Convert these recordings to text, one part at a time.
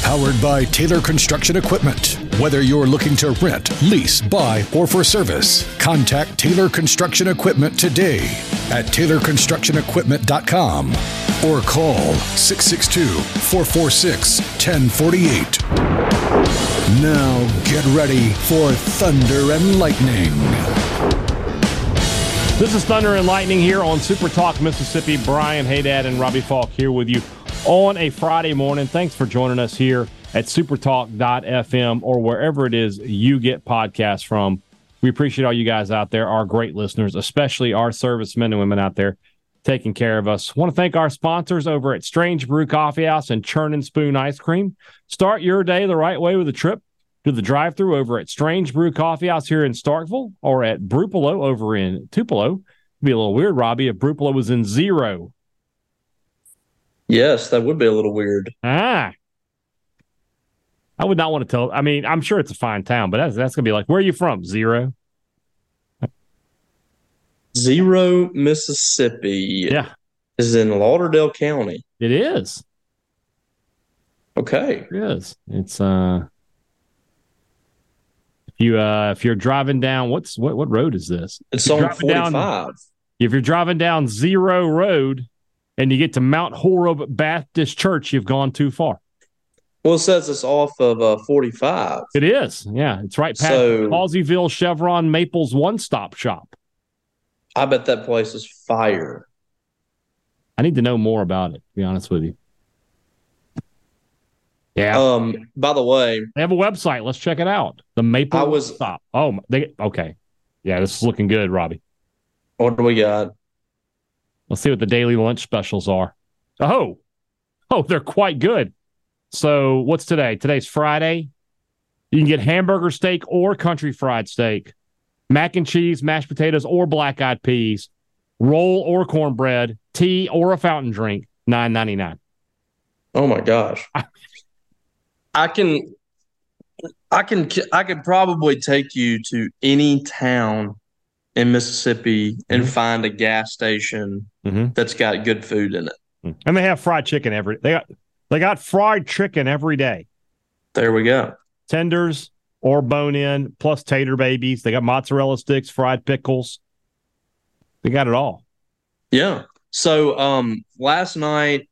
Powered by Taylor Construction Equipment. Whether you're looking to rent, lease, buy, or for service, contact Taylor Construction Equipment today at TaylorConstructionEquipment.com or call 662 446 1048. Now get ready for Thunder and Lightning. This is Thunder and Lightning here on Super Talk Mississippi. Brian Hadad and Robbie Faulk here with you on a Friday morning. Thanks for joining us here at supertalk.fm or wherever it is you get podcasts from. We appreciate all you guys out there, our great listeners, especially our servicemen and women out there taking care of us. Want to thank our sponsors over at Strange Brew Coffee House and Churn and Spoon Ice Cream. Start your day the right way with a trip to the drive through over at Strange Brew Coffee House here in Starkville or at Brupolo over in Tupelo. It'd be a little weird, Robbie, if Brupolo was in zero. Yes, that would be a little weird. Ah. I would not want to tell. I mean, I'm sure it's a fine town, but that's that's gonna be like, where are you from? Zero. Zero, Mississippi. Yeah, Is in Lauderdale County. it is. Okay. It is. It's uh. If you uh, if you're driving down, what's what what road is this? It's on down- 45. If you're driving down Zero Road and you get to Mount Horeb Baptist Church, you've gone too far. Well, it says it's off of uh, 45. It is. Yeah, it's right past So- Halseyville Chevron Maples One Stop Shop. I bet that place is fire. I need to know more about it. To be honest with you. Yeah, Um, by the way, they have a website. Let's check it out. The Maple I was- Stop. Oh, they okay. Yeah, this is looking good, Robbie. what do we got? Let's see what the daily lunch specials are. Oh, oh, they're quite good. So, what's today? Today's Friday. You can get hamburger steak or country fried steak, mac and cheese, mashed potatoes, or black eyed peas, roll or cornbread, tea or a fountain drink. Nine ninety nine. Oh my gosh. I can I can I could probably take you to any town in Mississippi and Mhm. find a gas station Mm-hmm. that's got good food in it. And they have fried chicken every. They got they got fried chicken every day. There we go. Tenders or bone in, plus tater babies. They got mozzarella sticks, fried pickles. They got it all. Yeah. So um last night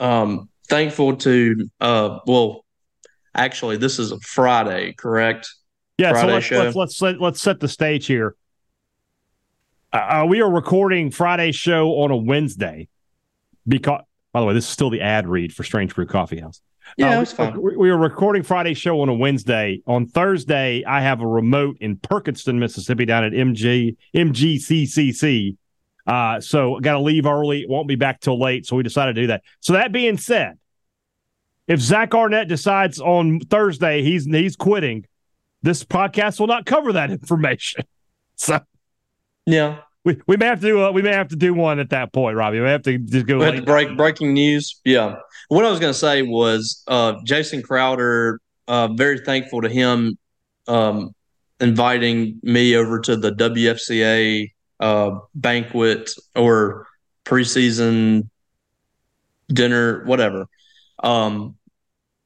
um thankful to uh well actually this is a Friday, correct? Yeah, so Friday let's, show. let's let's let's set the stage here. Uh, we are recording Friday's show on a Wednesday because, by the way, this is still the ad read for Strange Brew Coffee House. Yeah, Uh, it's fine. We, we are recording Friday's show on a Wednesday. On Thursday, I have a remote in Perkinston, Mississippi, down at MG MGCCC. Uh, so got to leave early. Won't be back till late. So we decided to do that. So that being said, if Zach Arnett decides on Thursday he's he's quitting, this podcast will not cover that information. So Yeah. we, we may have to do uh, we may have to do one at that point, Robbie. We have to just go. We to break breaking news. Yeah. What I was going to say was uh, Jason Crowder. Uh, very thankful to him um, inviting me over to the WFCA uh, banquet or preseason dinner, whatever. Um,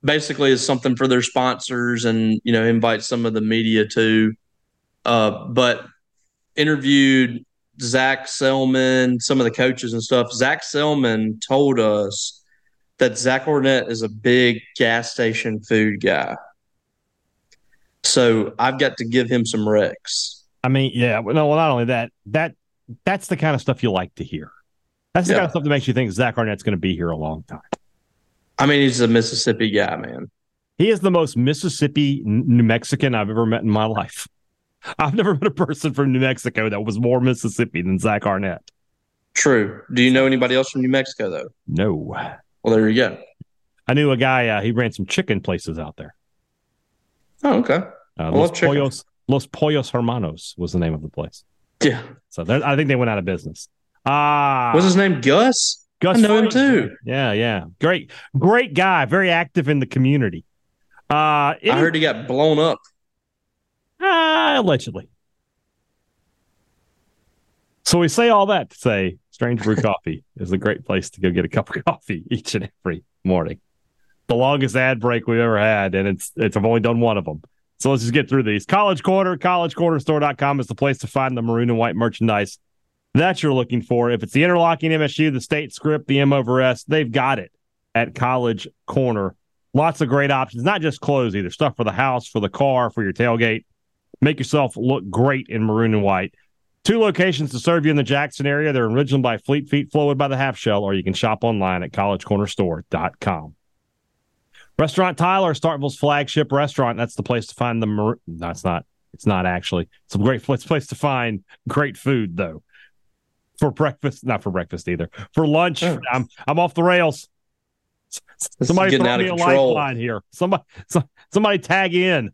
basically, it's something for their sponsors, and you know, invite some of the media too. Uh, but interviewed Zac Selmon, some of the coaches and stuff. Zac Selmon told us that Zach Arnett is a big gas station food guy. So I've got to give him some recs. I mean, yeah. well, No, well, not only that, that that's the kind of stuff you like to hear. That's the Yeah. kind of stuff that makes you think Zach Arnett's going to be here a long time. I mean, he's a Mississippi guy, man. He is the most Mississippi New Mexican I've ever met in my life. I've never met a person from New Mexico that was more Mississippi than Zach Arnett. True. Do you know anybody else from New Mexico though? No, Well, there you go. I knew a guy. Uh, he ran some chicken places out there. Oh, okay. Uh, Los. Pollos, Los Pollos Hermanos was the name of the place. Yeah. So I think they went out of business. Ah, uh, what's his name? Gus. Gus. I know him too. Yeah, yeah. Great, great guy. Very active in the community. Uh, any, I heard he got blown up. Uh, allegedly. So we say all that to say Strange Brew Coffee is a great place to go get a cup of coffee each and every morning. The longest ad break we've ever had, and it's it's I've only done one of them. So let's just get through these. College Corner, collegecornerstore.com is the place to find the maroon and white merchandise that you're looking for. If it's the interlocking MSU, the state script, the M over S, they've got it at College Corner. Lots of great options, not just clothes either. Stuff for the house, for the car, for your tailgate. Make yourself look great in maroon and white. Two locations to serve you in the Jackson area. They're originally by Fleet Feet, Flowwood by the Half Shell, or you can shop online at collegecornerstore.com. Restaurant Tyler, Starkville's flagship restaurant. That's the place to find the. Mar- no, it's not. It's not actually. It's a great place to find great food, though. For breakfast, not for breakfast either. For lunch, oh. I'm I'm off the rails. Somebody throw me a lifeline here. Somebody, somebody tag in.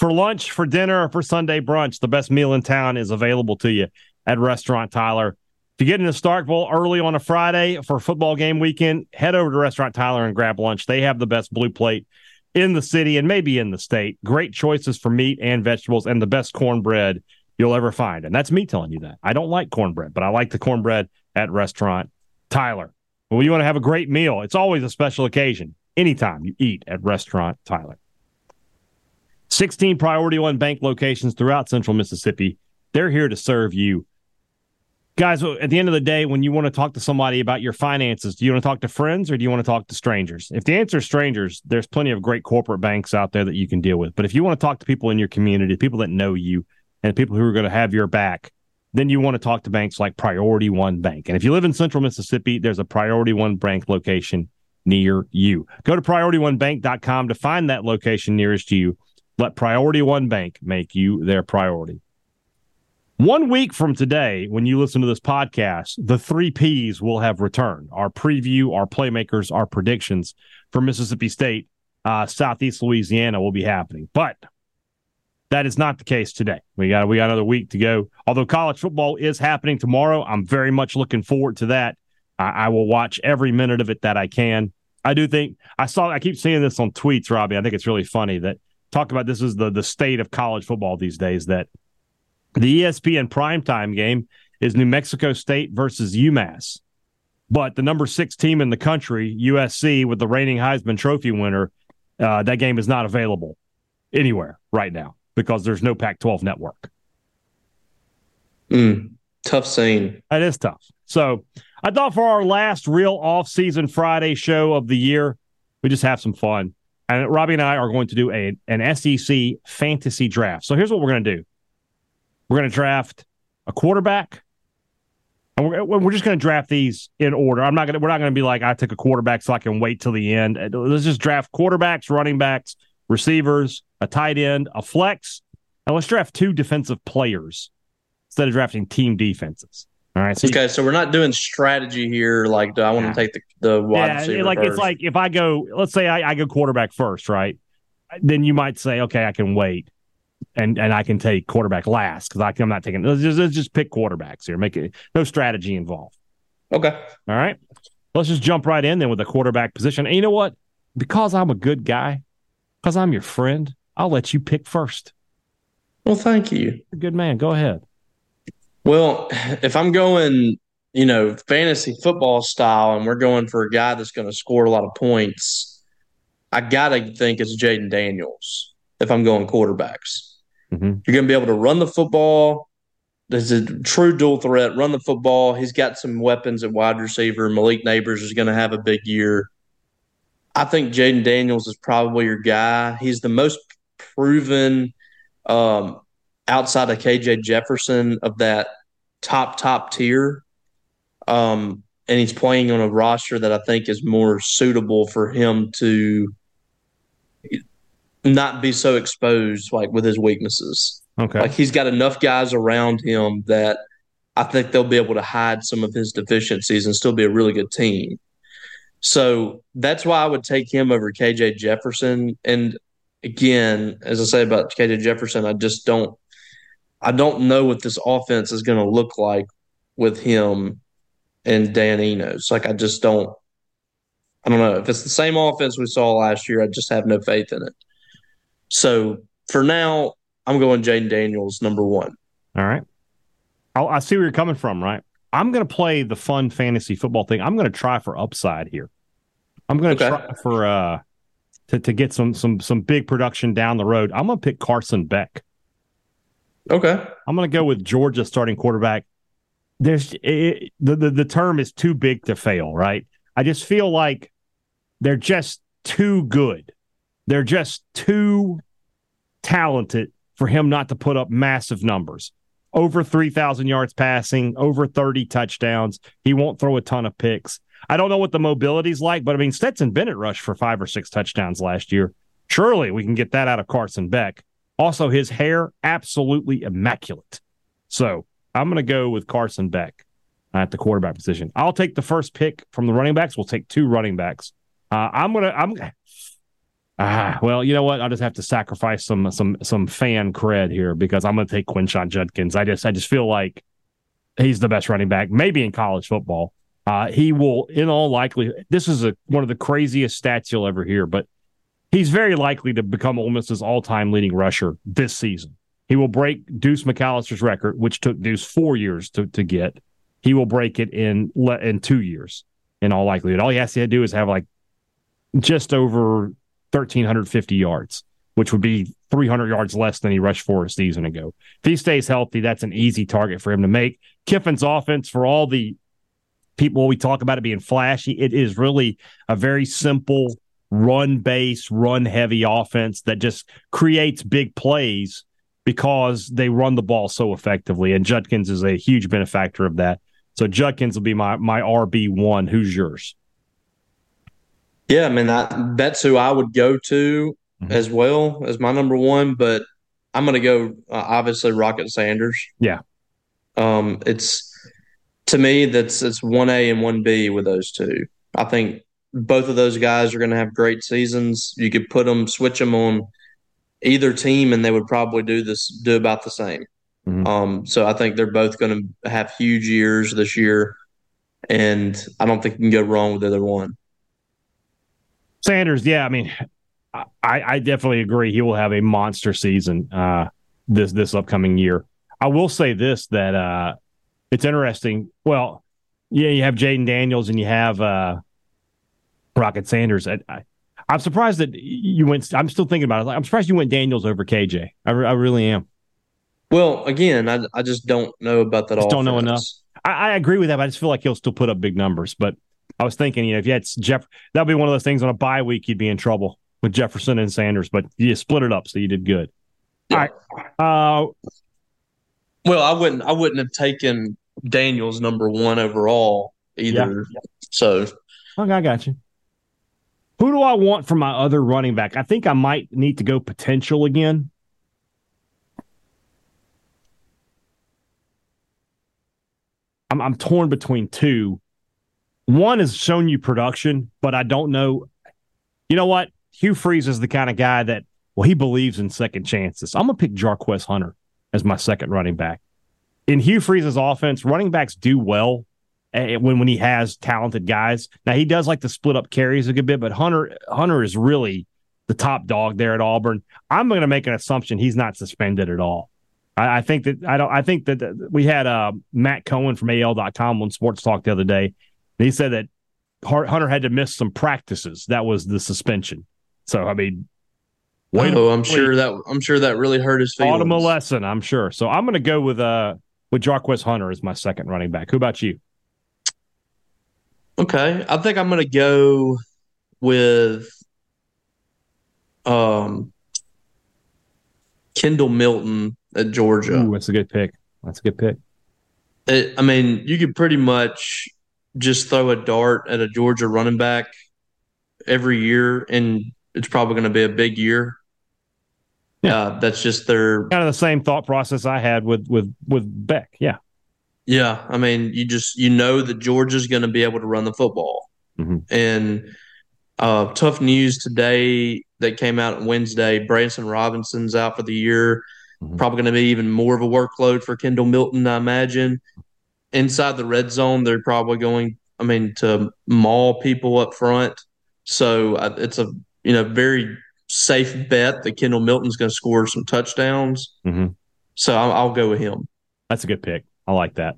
For lunch, for dinner, or for Sunday brunch, the best meal in town is available to you at Restaurant Tyler. If you get into Starkville early on a Friday for football game weekend, head over to Restaurant Tyler and grab lunch. They have the best blue plate in the city and maybe in the state. Great choices for meat and vegetables and the best cornbread you'll ever find. And that's me telling you that. I don't like cornbread, but I like the cornbread at Restaurant Tyler. Well, you want to have a great meal. It's always a special occasion anytime you eat at Restaurant Tyler. 16 Priority One Bank locations throughout central Mississippi. They're here to serve you. Guys at the end of the day when you want to talk to somebody about your finances do you want to talk to friends or do you want to talk to strangers? If the answer is strangers there's plenty of great corporate banks out there that you can deal with. But if you want to talk to people in your community people that know you and people who are going to have your back then you want to talk to banks like priority one bank. And if you live in central mississippi there's a priority one bank location near you. Go to PriorityOneBank.com to find that location nearest to you let priority one bank make you their priority one week from today, when you listen to this podcast, the three P's will have returned our preview, our playmakers, our predictions for Mississippi State, uh, Southeast Louisiana will be happening. But that is not the case today. We got we got another week to go. Although college football is happening tomorrow, I'm very much looking forward to that. I, I will watch every minute of it that I can. I do think I saw I keep seeing this on tweets, Robbie. I think it's really funny that talk about this is the the state of college football these days that the ESPN primetime game is New Mexico State versus UMass. But the number six team in the country, USC, with the reigning Heisman Trophy winner, uh, that game is not available anywhere right now because there's no Pac 12 network. Mm, tough scene. That is tough. So I thought for our last real off-season Friday show of the year, we just have some fun. And Robbie and I are going to do a, an SEC fantasy draft. So here's what we're going to do we're going to draft a quarterback. And we're, we're just going to draft these in order. I'm not going we're not going to be like, I took a quarterback so I can wait till the end. Uh, let's just draft quarterbacks, running backs, receivers, a tight end, a flex. And let's draft two defensive players instead of drafting team defenses. All right. So okay, you, so we're not doing strategy here. Like, do I want yeah. to take the the wide yeah, receiver? Like first? it's like if I go, let's say I, I, go quarterback first, right? Then you might say, okay, I can wait and and I can take quarterback last because I'm not taking. Let's just, let's just pick quarterbacks here. Make it no strategy involved. Okay. All right. Let's just jump right in then with the quarterback position. And you know what? Because I'm a good guy, because I'm your friend, I'll let you pick first. Well, thank you. good man. Go ahead. Well, if I'm going, you know, fantasy football style, and we're going for a guy that's going to score a lot of points, I gotta think it's Jayden Daniels. If I'm going quarterbacks. Mm-hmm. You're going to be able to run the football. There's a true dual threat. Run the football. He's got some weapons at wide receiver. Malik Nabers is going to have a big year. I think Jayden Daniels is probably your guy. He's the most proven um, outside of KJ Jefferson of that top top tier. Um, and he's playing on a roster that I think is more suitable for him to not be so exposed like with his weaknesses. Okay. Like he's got enough guys around him that I think they'll be able to hide some of his deficiencies and still be a really good team. So that's why I would take him over KJ Jefferson. And again, as I say about KJ Jefferson, I just don't I don't know what this offense is going to look like with him and Dan Enos. Like I just don't. I don't know if it's the same offense we saw last year. I just have no faith in it. So for now, I'm going Jayden Daniels number one. All right. I see where you're coming from. Right. I'm going to play the fun fantasy football thing. I'm going to try for upside here. I'm going to okay. try for uh to, to get some some some big production down the road. I'm going to pick Carson Beck. Okay. I'm going to go with Georgia starting quarterback. There's it, the, the the term is too big to fail, right? I just feel like they're just too good. They're just too talented for him not to put up massive numbers. Over 3,000 yards passing, over 30 touchdowns. He won't throw a ton of picks. I don't know what the mobility's like, but I mean, Stetson Bennett rushed for five or six touchdowns last year. Surely we can get that out of Carson Beck. Also, his hair, absolutely immaculate. So I'm going to go with Carson Beck at the quarterback position. I'll take the first pick from the running backs. We'll take two running backs. Uh, I'm to, I'm, ah, well, you know what? I'll just have to sacrifice some, some, some fan cred here because I'm going to take Quinshon Judkins. I just, I just feel like he's the best running back, maybe in college football. Uh, he will, in all likelihood, this is a, one of the craziest stats you'll ever hear, but he's very likely to become Ole Miss's all-time leading rusher this season. He will break Deuce McAllister's record, which took Deuce four years to, to get. He will break it in in two years, in all likelihood. All he has to do is have like just over 1,350 yards, which would be 300 yards less than he rushed for a season ago. If he stays healthy, that's an easy target for him to make. Kiffin's offense, for all the people we talk about it being flashy, it is really a very simple run base, run heavy offense that just creates big plays because they run the ball so effectively. And Judkins is a huge benefactor of that. So Judkins will be my my RB one. Who's yours? Yeah, I mean I, that's who I would go to mm-hmm. as well as my number one. But I'm going to go uh, obviously Rocket Sanders. Yeah, um, it's to me, that's it's one A and one B with those two. I think both of those guys are going to have great seasons. You could put them, switch them on either team, and they would probably do this, do about the same. Mm-hmm. Um, so I think they're both going to have huge years this year, and I don't think you can go wrong with either one. Sanders, yeah, I mean, I, I definitely agree. He will have a monster season uh, this this upcoming year. I will say this that uh, it's interesting. Well, yeah, you have Jayden Daniels and you have uh, Rocket Sanders. I, I, am surprised that you went. I'm still thinking about it. I'm surprised you went Daniels over KJ. I, I really am. Well, again, I, I just don't know about that. Just don't know enough. I, I, agree with that. But I just feel like he'll still put up big numbers. But I was thinking, you know, if you had Jeff, that'd be one of those things on a bye week you'd be in trouble with Jefferson and Sanders. But you split it up, so you did good. Yeah. All right. Uh, well, I wouldn't. I wouldn't have taken Daniels number one overall either. Yeah. So, okay, I got you. Who do I want for my other running back? I think I might need to go potential again. I'm, I'm torn between two. One has shown you production, but I don't know. You know what? Hugh Freeze is the kind of guy that, well, he believes in second chances. I'm going to pick Jarquez Hunter as my second running back in Hugh Freeze's offense, running backs do well when when he has talented guys. Now he does like to split up carries a good bit, but Hunter Hunter is really the top dog there at Auburn. I'm going to make an assumption he's not suspended at all. I, I think that I don't. I think that we had uh, Matt Cohen from AL.com on Sports Talk the other day. he said that Hunter had to miss some practices. That was the suspension. So I mean, wait. Oh, I'm sure that I'm sure that really hurt his feelings. Taught him a lesson. I'm sure. So I'm going to go with uh with Jarquez Hunter as my second running back. Who about you? Okay, I think I'm going to go with um, Kendall Milton at Georgia. Ooh, that's a good pick. That's a good pick. It, I mean, you could pretty much just throw a dart at a Georgia running back every year, and it's probably going to be a big year. Yeah, uh, that's just their kind of the same thought process I had with with with Beck. Yeah, yeah. I mean, you just you know that Georgia's going to be able to run the football, mm-hmm. and uh, tough news today that came out on Wednesday. Branson Robinson's out for the year. Mm-hmm. Probably going to be even more of a workload for Kendall Milton, I imagine. Inside the red zone, they're probably going, I mean, to maul people up front. So uh, it's a you know very safe bet that Kendall Milton's going to score some touchdowns. Mm-hmm. So I'll, I'll go with him. That's a good pick. I like that.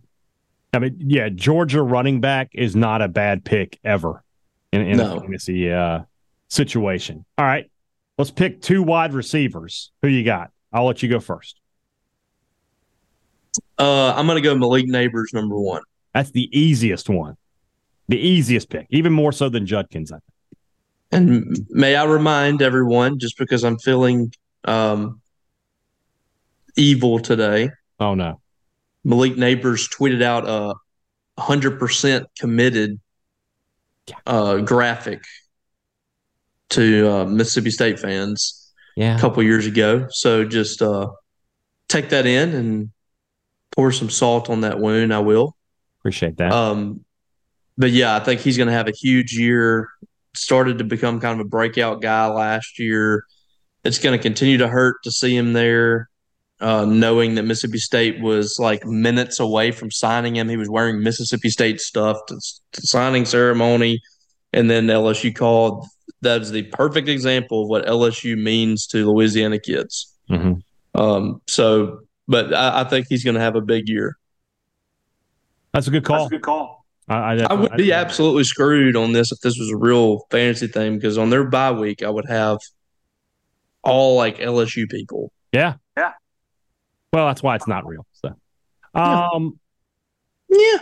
I mean, yeah, Georgia running back is not a bad pick ever in, in no. a fantasy uh, situation. All right, let's pick two wide receivers. Who you got? I'll let you go first. Uh, I'm going to go Malik Nabers number one. That's the easiest one, the easiest pick, even more so than Judkins. I think. And may I remind everyone, just because I'm feeling um, evil today. Oh no! Malik Nabers tweeted out a 100% committed uh, graphic to uh, Mississippi State fans yeah. a couple years ago. So just uh, take that in and pour some salt on that wound. I will. Appreciate that. Um, but yeah, I think he's going to have a huge year. Started to become kind of a breakout guy last year. It's going to continue to hurt to see him there uh, knowing that Mississippi State was like minutes away from signing him. He was wearing Mississippi State stuff to, to signing ceremony, and then LSU called. That's the perfect example of what LSU means to Louisiana kids. Mm-hmm. Um, so, but I, I think he's going to have a big year. That's a good call. That's a good call. I, I, I would be absolutely screwed on this if this was a real fantasy thing because on their bye week I would have all like LSU people. Yeah, yeah. Well, that's why it's not real. So, um, yeah,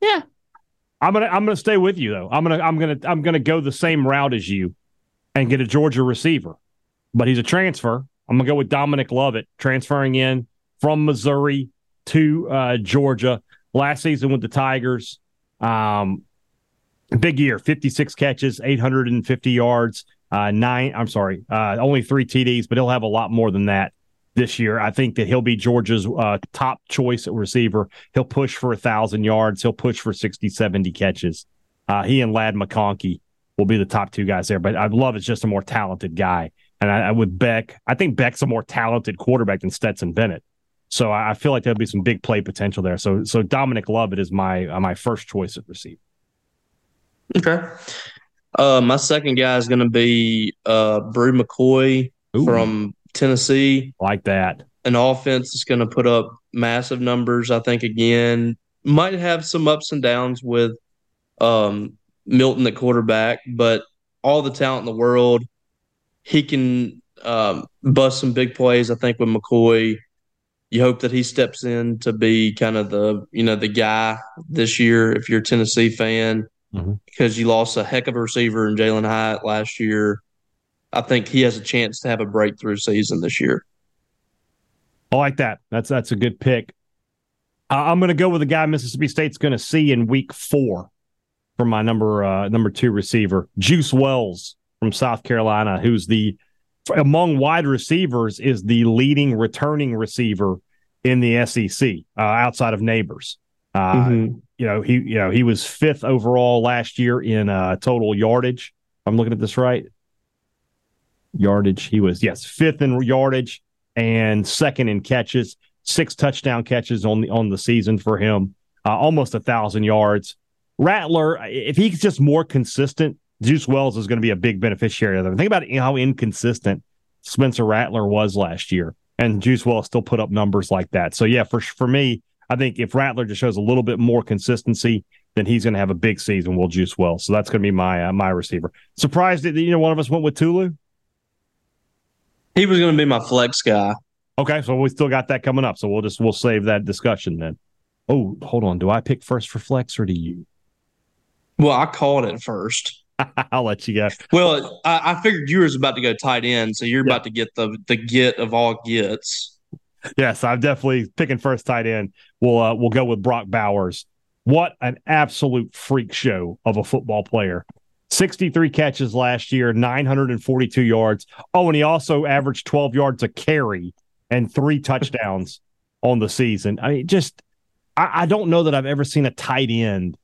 yeah. I'm gonna I'm gonna stay with you though. I'm gonna I'm gonna I'm gonna go the same route as you, and get a Georgia receiver, but he's a transfer. I'm gonna go with Dominic Lovett transferring in from Missouri to uh, Georgia last season with the Tigers. Um, big year, 56 catches, 850 yards, uh, nine. I'm sorry, uh, only three TDs, but he'll have a lot more than that this year. I think that he'll be Georgia's uh, top choice receiver. He'll push for a thousand yards. He'll push for 60, 70 catches. Uh, he and Ladd McConkey will be the top two guys there. But I love it's just a more talented guy. And I, I with Beck, I think Beck's a more talented quarterback than Stetson Bennett. So I, I feel like there'll be some big play potential there. So so Dominic Lovett is my uh, my first choice at receiver. Okay. Uh, my second guy is going to be uh, Bru McCoy Ooh. from Tennessee. Like that. An offense is going to put up massive numbers, I think, again. Might have some ups and downs with um, Milton at quarterback, but all the talent in the world. He can um, bust some big plays, I think, with McCoy. You hope that he steps in to be kind of the, you know, the guy this year if you're a Tennessee fan, mm-hmm. because you lost a heck of a receiver in Jalin Hyatt last year. I think he has a chance to have a breakthrough season this year. I like that. That's that's a good pick. Uh, I'm going to go with the guy Mississippi State's going to see in Week Four for my number uh, number two receiver, Juice Wells from South Carolina, who's the among wide receivers is the leading returning receiver in the SEC uh, outside of Nabers. Uh, mm-hmm. You know he you know he was fifth overall last year in uh, total yardage. I'm looking at this right yardage. He was, yes, fifth in yardage and second in catches, six touchdown catches on the on the season for him, uh, almost a thousand yards. Rattler, if he's just more consistent, Juice Wells is going to be a big beneficiary of them. Think about how inconsistent Spencer Rattler was last year, and Juice Wells still put up numbers like that. So yeah, for for me, I think if Rattler just shows a little bit more consistency, then he's going to have a big season. Will Juice Wells, so that's going to be my uh, my receiver. Surprised that you know one of us went with Tulu. He was going to be my flex guy. Okay, so we still got that coming up. So we'll just we'll save that discussion then. Oh, hold on. Do I pick first for flex or do you? Well, I called it first. I'll let you go. Well, I, I, figured you was about to go tight end, so you're yeah. about to get the the get of all gets. Yes, I'm definitely picking first tight end. We'll uh, we'll go with Brock Bowers. What an absolute freak show of a football player! 63 catches last year, 942 yards. Oh, and he also averaged 12 yards a carry and three touchdowns on the season. I mean, just, I, I, don't know that I've ever seen a tight end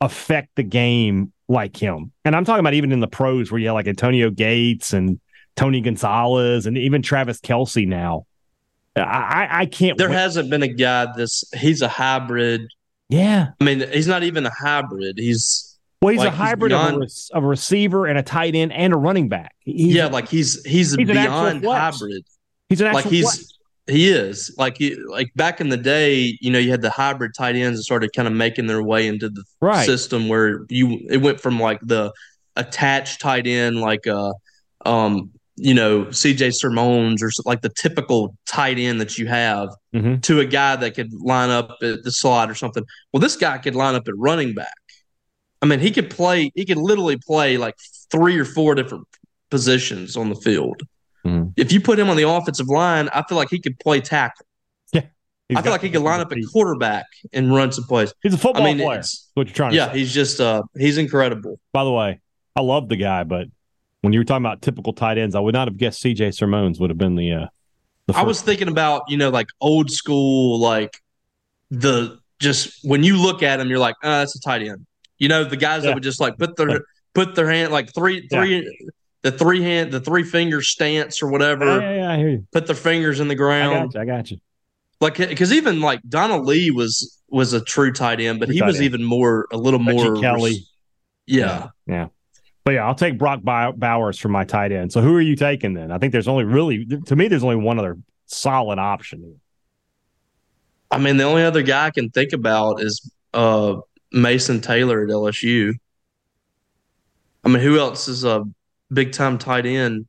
affect the game like him. And I'm talking about even in the pros where you have like Antonio Gates and Tony Gonzalez and even Travis Kelce now. I, I can't. There hasn't been a guy this. He's a hybrid. Yeah. I mean, he's not even a hybrid. He's well, he's like, a hybrid he's beyond, of, a, of, a, receiver and a tight end and a running back. He's, yeah, like he's he's, he's beyond hybrid. He's an actual like he's flex. he is like he, like back in the day. You know, you had the hybrid tight ends that started kind of making their way into the right. system where you it went from like the attached tight end like uh um you know, CJ Sermons or like the typical tight end that you have mm-hmm. to a guy that could line up at the slot or something. Well, this guy could line up at running back. I mean, he could play, he could literally play like three or four different positions on the field. Mm-hmm. If you put him on the offensive line, I feel like he could play tackle. Yeah. I feel like he could line up at quarterback and run some plays. He's a football I mean, player. What you're trying to yeah, say. he's just uh he's incredible. By the way, I love the guy, but when you were talking about typical tight ends, I would not have guessed C.J. Sermons would have been the. Uh, the I was thinking about you know like old school like the just when you look at him, you're like, oh, that's a tight end. You know the guys yeah. that would just like put their put their hand like three three. Yeah. The three hand, the three finger stance or whatever. Yeah, yeah, I hear you. Put their fingers in the ground. I got you. I got you. Like, because even like Donald Lee was was a true tight end, but true he was end. even more a little Reggie more Kelly. Yeah. yeah. But yeah, I'll take Brock Bowers for my tight end. So who are you taking then? I think there's only really to me there's only one other solid option. I mean, the only other guy I can think about is uh, Mason Taylor at LSU. I mean, who else is a big time tight end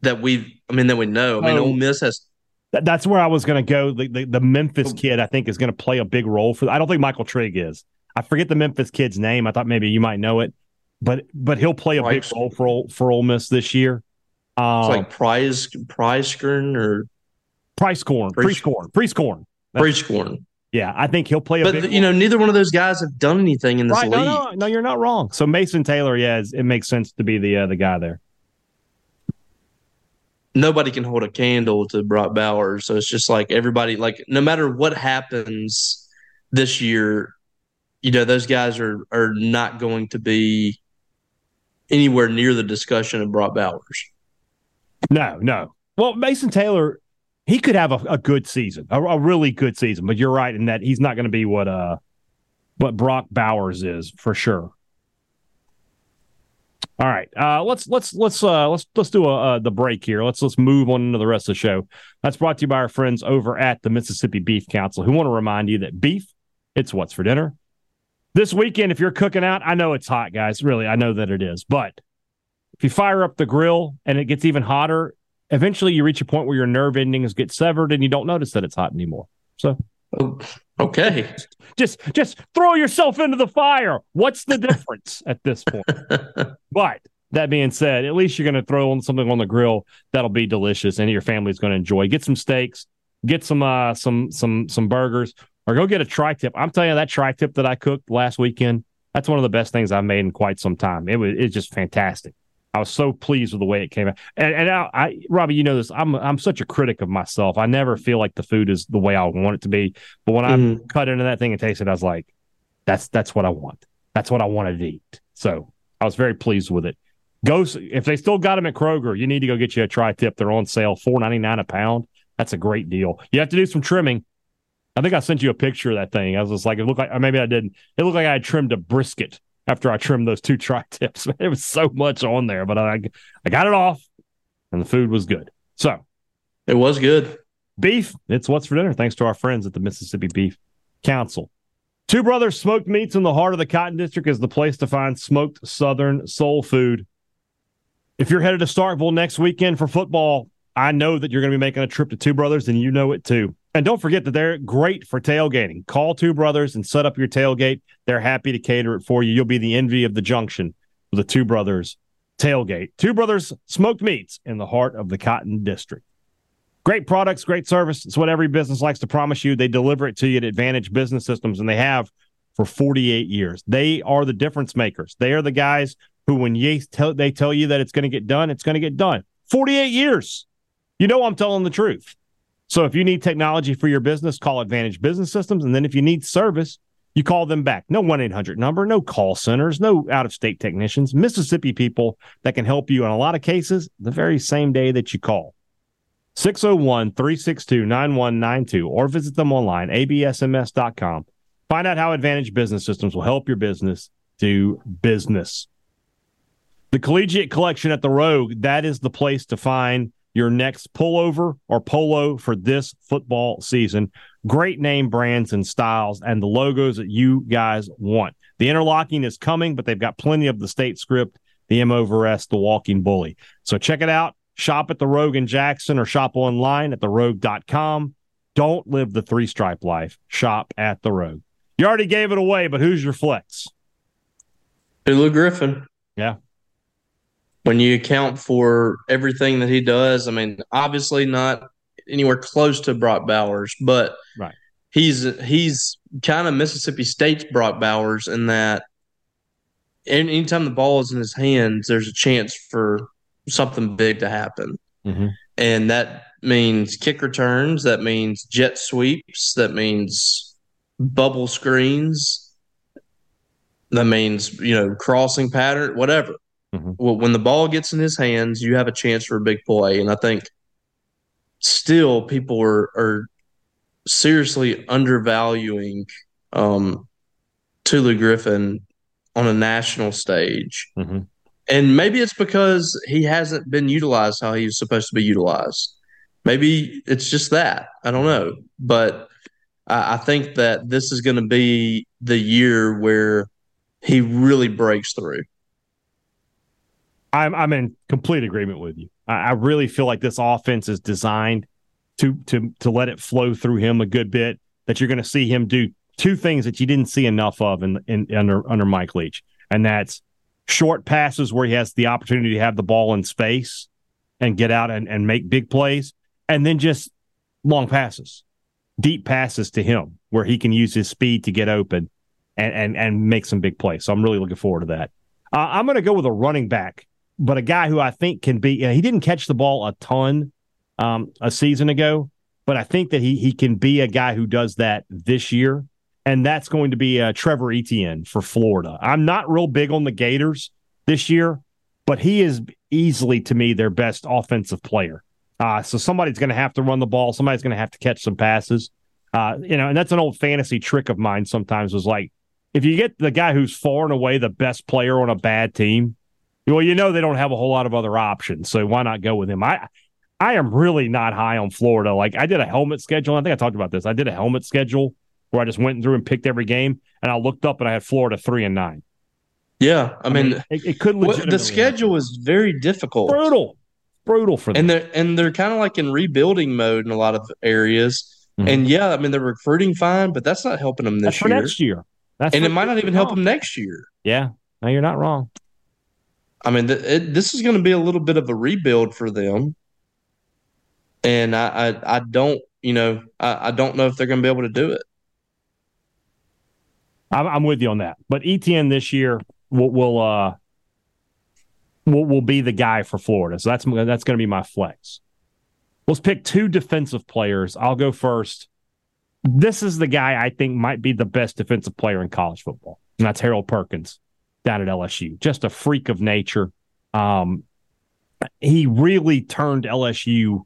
that we? I mean, that we know. I mean, oh, Ole Miss has. That's where I was going to go. The, the, the Memphis oh. kid, I think, is going to play a big role for. I don't think Michael Trigg is. I forget the Memphis kid's name. I thought maybe you might know it but but he'll play a big role for for Ole Miss this year. Um, it's like prize Prieskorn or Prieskorn, Prieskorn, Prieskorn, Prieskorn. Yeah, I think he'll play a. But you know, neither one of those guys have done anything in this right, league. No, no, no, you're not wrong. So Mason Taylor, yeah, it makes sense to be the uh, the guy there. Nobody can hold a candle to Brock Bowers, so it's just like everybody, like no matter what happens this year, you know, those guys are are not going to be anywhere near the discussion of Brock Bowers. No, no. Well, Mason Taylor, he could have a, a good season, a, a, really good season. But you're right in that he's not going to be what uh what Brock Bowers is for sure. All right, uh, let's let's let's uh, let's let's do a, uh, the break here. Let's let's move on into the rest of the show. That's brought to you by our friends over at the Mississippi Beef Council, who want to remind you that beef, it's what's for dinner this weekend, if you're cooking out, I know it's hot, guys. Really, I know that it is. But if you fire up the grill and it gets even hotter, eventually you reach a point where your nerve endings get severed and you don't notice that it's hot anymore. So, okay, just just throw yourself into the fire. What's the difference at this point? but that being said, at least you're going to throw on something on the grill that'll be delicious and your family's going to enjoy. Get some steaks, get some uh some some some burgers or go get a tri tip. I'm telling you, that tri tip that I cooked last weekend, that's one of the best things I've made in quite some time. It was it's just fantastic. I was so pleased with the way it came out. And, and I, I, Robbie, you know this. I'm I'm such a critic of myself. I never feel like the food is the way I want it to be. But when mm. I cut into that thing and taste it, I was like, that's that's what I want. That's what I wanted to eat. So I was very pleased with it. Go if they still got them at Kroger, you need to go get you a tri tip. They're on sale, four ninety nine a pound. That's a great deal. You have to do some trimming. I think I sent you a picture of that thing. I was just like, it looked like, or maybe I didn't. It looked like I had trimmed a brisket after I trimmed those two tri tips. It was so much on there, but I, I got it off, and the food was good. So it was good. Beef. It's what's for dinner. Thanks to our friends at the Mississippi Beef Council. Two Brothers Smoked Meats in the heart of the Cotton District is the place to find smoked Southern soul food. If you're headed to Starkville next weekend for football, I know that you're going to be making a trip to Two Brothers, and you know it too. And don't forget that they're great for tailgating. Call Two Brothers and set up your tailgate. They're happy to cater it for you. You'll be the envy of the junction with the Two Brothers tailgate. Two Brothers smoked meats in the heart of the Cotton District. Great products, great service. It's what every business likes to promise you. They deliver it to you at Advantage Business Systems, and they have for 48 years. They are the difference makers. They are the guys who, when they tell you that it's going to get done, it's going to get done. 48 years. You know I'm telling the truth. So if you need technology for your business, call Advantage Business Systems. And then if you need service, you call them back. No 1 800 number, no call centers, no out of state technicians, Mississippi people that can help you in a lot of cases the very same day that you call. 601 362 9192 or visit them online, absms.com. Find out how Advantage Business Systems will help your business do business. The Collegiate Collection at the Rogue, that is the place to find your next pullover or polo for this football season. Great name brands and styles and the logos that you guys want. The interlocking is coming, but they've got plenty of the state script, the M over S, the walking bully. So check it out. Shop at the Rogue in Jackson or shop online at therogue.com. Don't live the three stripe life. Shop at the Rogue. You already gave it away, but who's your flex? Tulu Griffin. Yeah. When you account for everything that he does, I mean, obviously not anywhere close to Brock Bowers, but right. he's he's kind of Mississippi State's Brock Bowers in that anytime the ball is in his hands, there's a chance for something big to happen. Mm-hmm. And that means kick returns, that means jet sweeps, that means bubble screens, that means, you know, crossing pattern, whatever. Mm-hmm. Well, when the ball gets in his hands, you have a chance for a big play. And I think still people are, are seriously undervaluing um, Tulu Griffin on a national stage. Mm-hmm. And maybe it's because he hasn't been utilized how he was supposed to be utilized. Maybe it's just that. I don't know. But I, I think that this is going to be the year where he really breaks through. I'm I'm in complete agreement with you. I, I really feel like this offense is designed to to to let it flow through him a good bit. That you're going to see him do two things that you didn't see enough of in, in under under Mike Leach, and that's short passes where he has the opportunity to have the ball in space and get out and, and make big plays, and then just long passes, deep passes to him where he can use his speed to get open and and and make some big plays. So I'm really looking forward to that. Uh, I'm going to go with a running back, but a guy who I think can be. You know, he didn't catch the ball a ton um, a season ago, but I think that he he can be a guy who does that this year and that's going to be uh, Trevor Etienne for Florida. I'm not real big on the Gators this year, but he is easily to me their best offensive player. Uh, so somebody's going to have to run the ball. Somebody's going to have to catch some passes. Uh, you know, and that's an old fantasy trick of mine. Sometimes was like, if you get the guy who's far and away the best player on a bad team, well, you know they don't have a whole lot of other options. So why not go with him? I I am really not high on Florida. Like I did a helmet schedule. I think I talked about this. I did a helmet schedule where I just went through and picked every game, and I looked up and I had Florida three and nine. Yeah, I, I mean, mean, it, it could the schedule happen. is very difficult, brutal, brutal for them, and they're and they're kind of like in rebuilding mode in a lot of areas. Mm-hmm. And yeah, I mean they're recruiting fine, but that's not helping them this that's year. next year, that's and it might not even help them next year. Yeah, no, you're not wrong. I mean, it, this is going to be a little bit of a rebuild for them, and I, I, I don't, you know, I, I don't know if they're going to be able to do it. I'm, I'm with you on that. But Etienne this year will will uh will will be the guy for Florida. So that's that's going to be my flex. Let's pick two defensive players. I'll go first. This is the guy I think might be the best defensive player in college football, and that's Harold Perkins down at LSU. Just a freak of nature. Um, he really turned LSU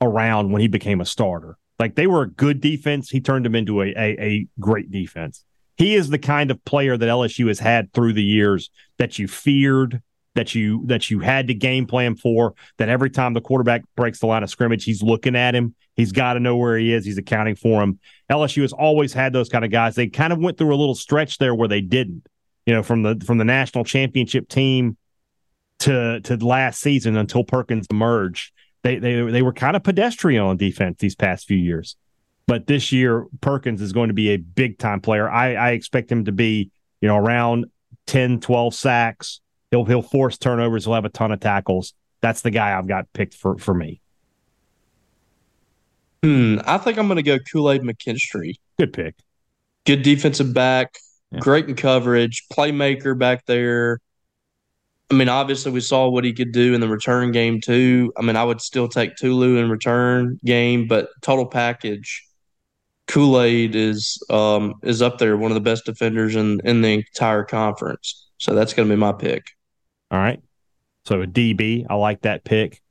around when he became a starter. Like they were a good defense, he turned them into a, a, a great defense he is the kind of player that LSU has had through the years that you feared, that you that you had to game plan for. That every time the quarterback breaks the line of scrimmage, he's looking at him. He's got to know where he is. He's accounting for him. LSU has always had those kind of guys. They kind of went through a little stretch there where they didn't. You know, from the from the national championship team to to last season until Perkins emerged, they they they were kind of pedestrian on defense these past few years. But this year, Perkins is going to be a big time player. I, I expect him to be, you know, around 10, 12 sacks. He'll he'll force turnovers. He'll have a ton of tackles. That's the guy I've got picked for for me. Hmm, I think I'm going to go Kool Aid McKinstry. Good pick. Good defensive back. Yeah. Great in coverage. Playmaker back there. I mean, obviously, we saw what he could do in the return game too. I mean, I would still take Tulu in return game, but total package, Kool Aid is um, is up there, one of the best defenders in in the entire conference. So that's going to be my pick. All right. So a DB, I like that pick.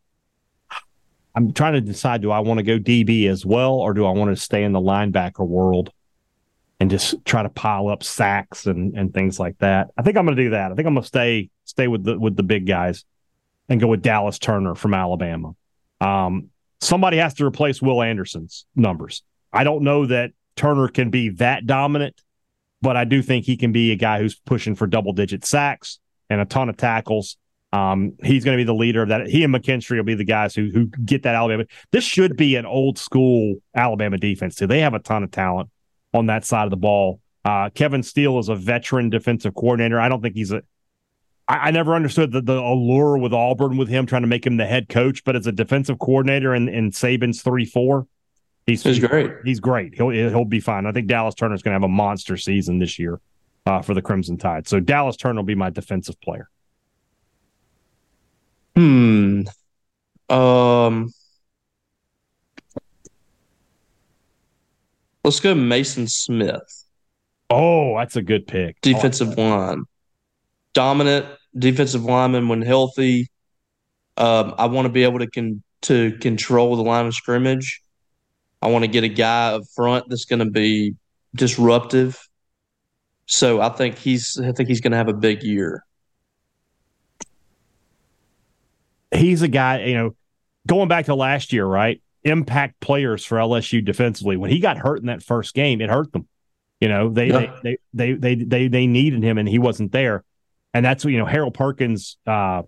I'm trying to decide: do I want to go DB as well, or do I want to stay in the linebacker world and just try to pile up sacks and and things like that? I think I'm going to do that. I think I'm going to stay stay with the with the big guys and go with Dallas Turner from Alabama. Um, somebody has to replace Will Anderson's numbers. I don't know that Turner can be that dominant, but I do think he can be a guy who's pushing for double digit sacks and a ton of tackles. Um, he's going to be the leader of that. He and McKinstry will be the guys who who get that Alabama. This should be an old school Alabama defense too. They have a ton of talent on that side of the ball. Uh, Kevin Steele is a veteran defensive coordinator. I don't think he's a I, I never understood the, the allure with Auburn with him trying to make him the head coach, but as a defensive coordinator in, in Saban's three four, he's, he's great. He's great. He'll he'll be fine. I think Dallas Turner's going to have a monster season this year uh, for the Crimson Tide. So Dallas Turner will be my defensive player. Hmm. Um. Let's go Maason Smith. Oh, that's a good pick. Defensive line. Dominant, defensive lineman when healthy. Um, I want to be able to con- to control the line of scrimmage. I want to get a guy up front that's going to be disruptive. So I think he's I think he's going to have a big year. He's a guy, you know, going back to last year, right? Impact players for LSU defensively. When he got hurt in that first game, it hurt them. You know, they yeah. they, they, they they they they needed him and he wasn't there and that's what you know Harold Perkins uh,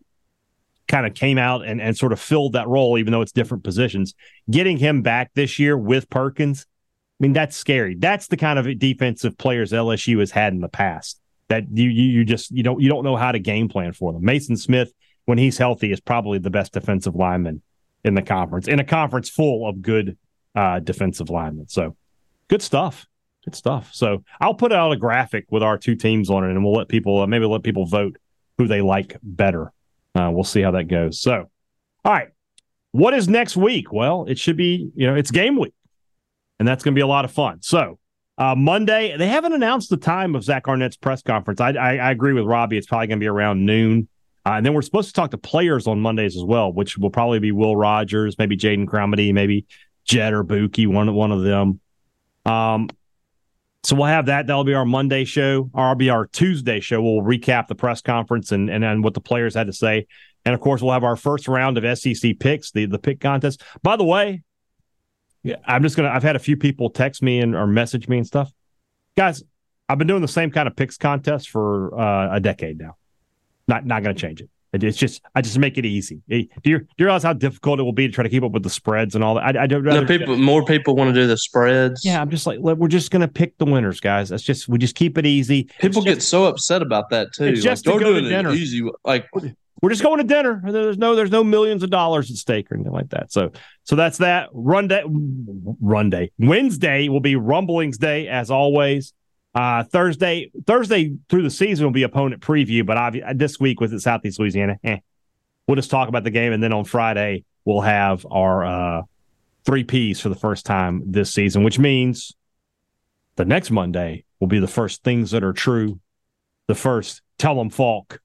kind of came out and, and sort of filled that role, even though it's different positions. Getting him back this year with Perkins, I mean that's scary. That's the kind of defensive players LSU has had in the past that you you, you just you don't you don't know how to game plan for them. Maason Smith, when he's healthy, is probably the best defensive lineman in the conference in a conference full of good uh, defensive linemen. So good stuff. Good stuff. So I'll put out a graphic with our two teams on it, and we'll let people uh, maybe let people vote who they like better. Uh, we'll see how that goes. So, all right, what is next week? Well, it should be you know it's game week, and that's going to be a lot of fun. So uh, Monday, they haven't announced the time of Zach Arnett's press conference. I, I, I agree with Robbie; it's probably going to be around noon. Uh, and then we're supposed to talk to players on Mondays as well, which will probably be Will Rogers, maybe Jaden Crumedy, maybe Jett or Buki, one one of them. Um, so we'll have that. That'll be our Monday show. Or be our Tuesday show. We'll recap the press conference and, and, and what the players had to say. And of course, we'll have our first round of SEC picks, the, the pick contest. By the way, yeah, I'm just gonna I've had a few people text me and or message me and stuff. Guys, I've been doing the same kind of picks contest for uh, a decade now. Not not gonna change it. It's just I just make it easy. Do you do you realize how difficult it will be to try to keep up with the spreads and all that? I, I don't. No, people, more people want to do the spreads. Yeah, I'm just like we're just gonna pick the winners, guys. That's just we just keep it easy. People get so upset about that too. It's just like, to go to dinner. Easy, like we're just going to dinner. There's no there's no millions of dollars at stake or anything like that. So so that's that. Run day, run day. Wednesday will be rumblings day as always. Uh, Thursday, Thursday through the season will be opponent preview, but obviously this week was it Southeast Louisiana, eh, we'll just talk about the game, and then on Friday we'll have our uh, three Ps for the first time this season, which means the next Monday will be the first things that are true, the first tell them Faulk,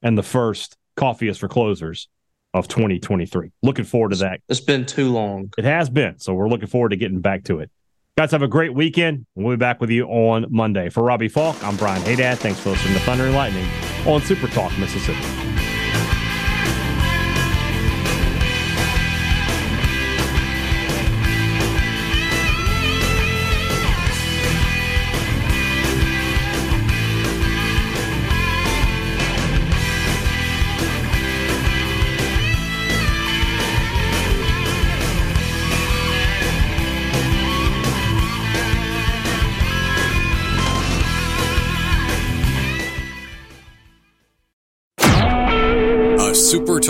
and the first coffee is for closers of 2023. Looking forward to that. It's been too long. It has been, so we're looking forward to getting back to it. Guys, have a great weekend. We'll be back with you on Monday. For Robbie Faulk, I'm Brian Hadad. Thanks for listening to Thunder and Lightning on SuperTalk, Mississippi.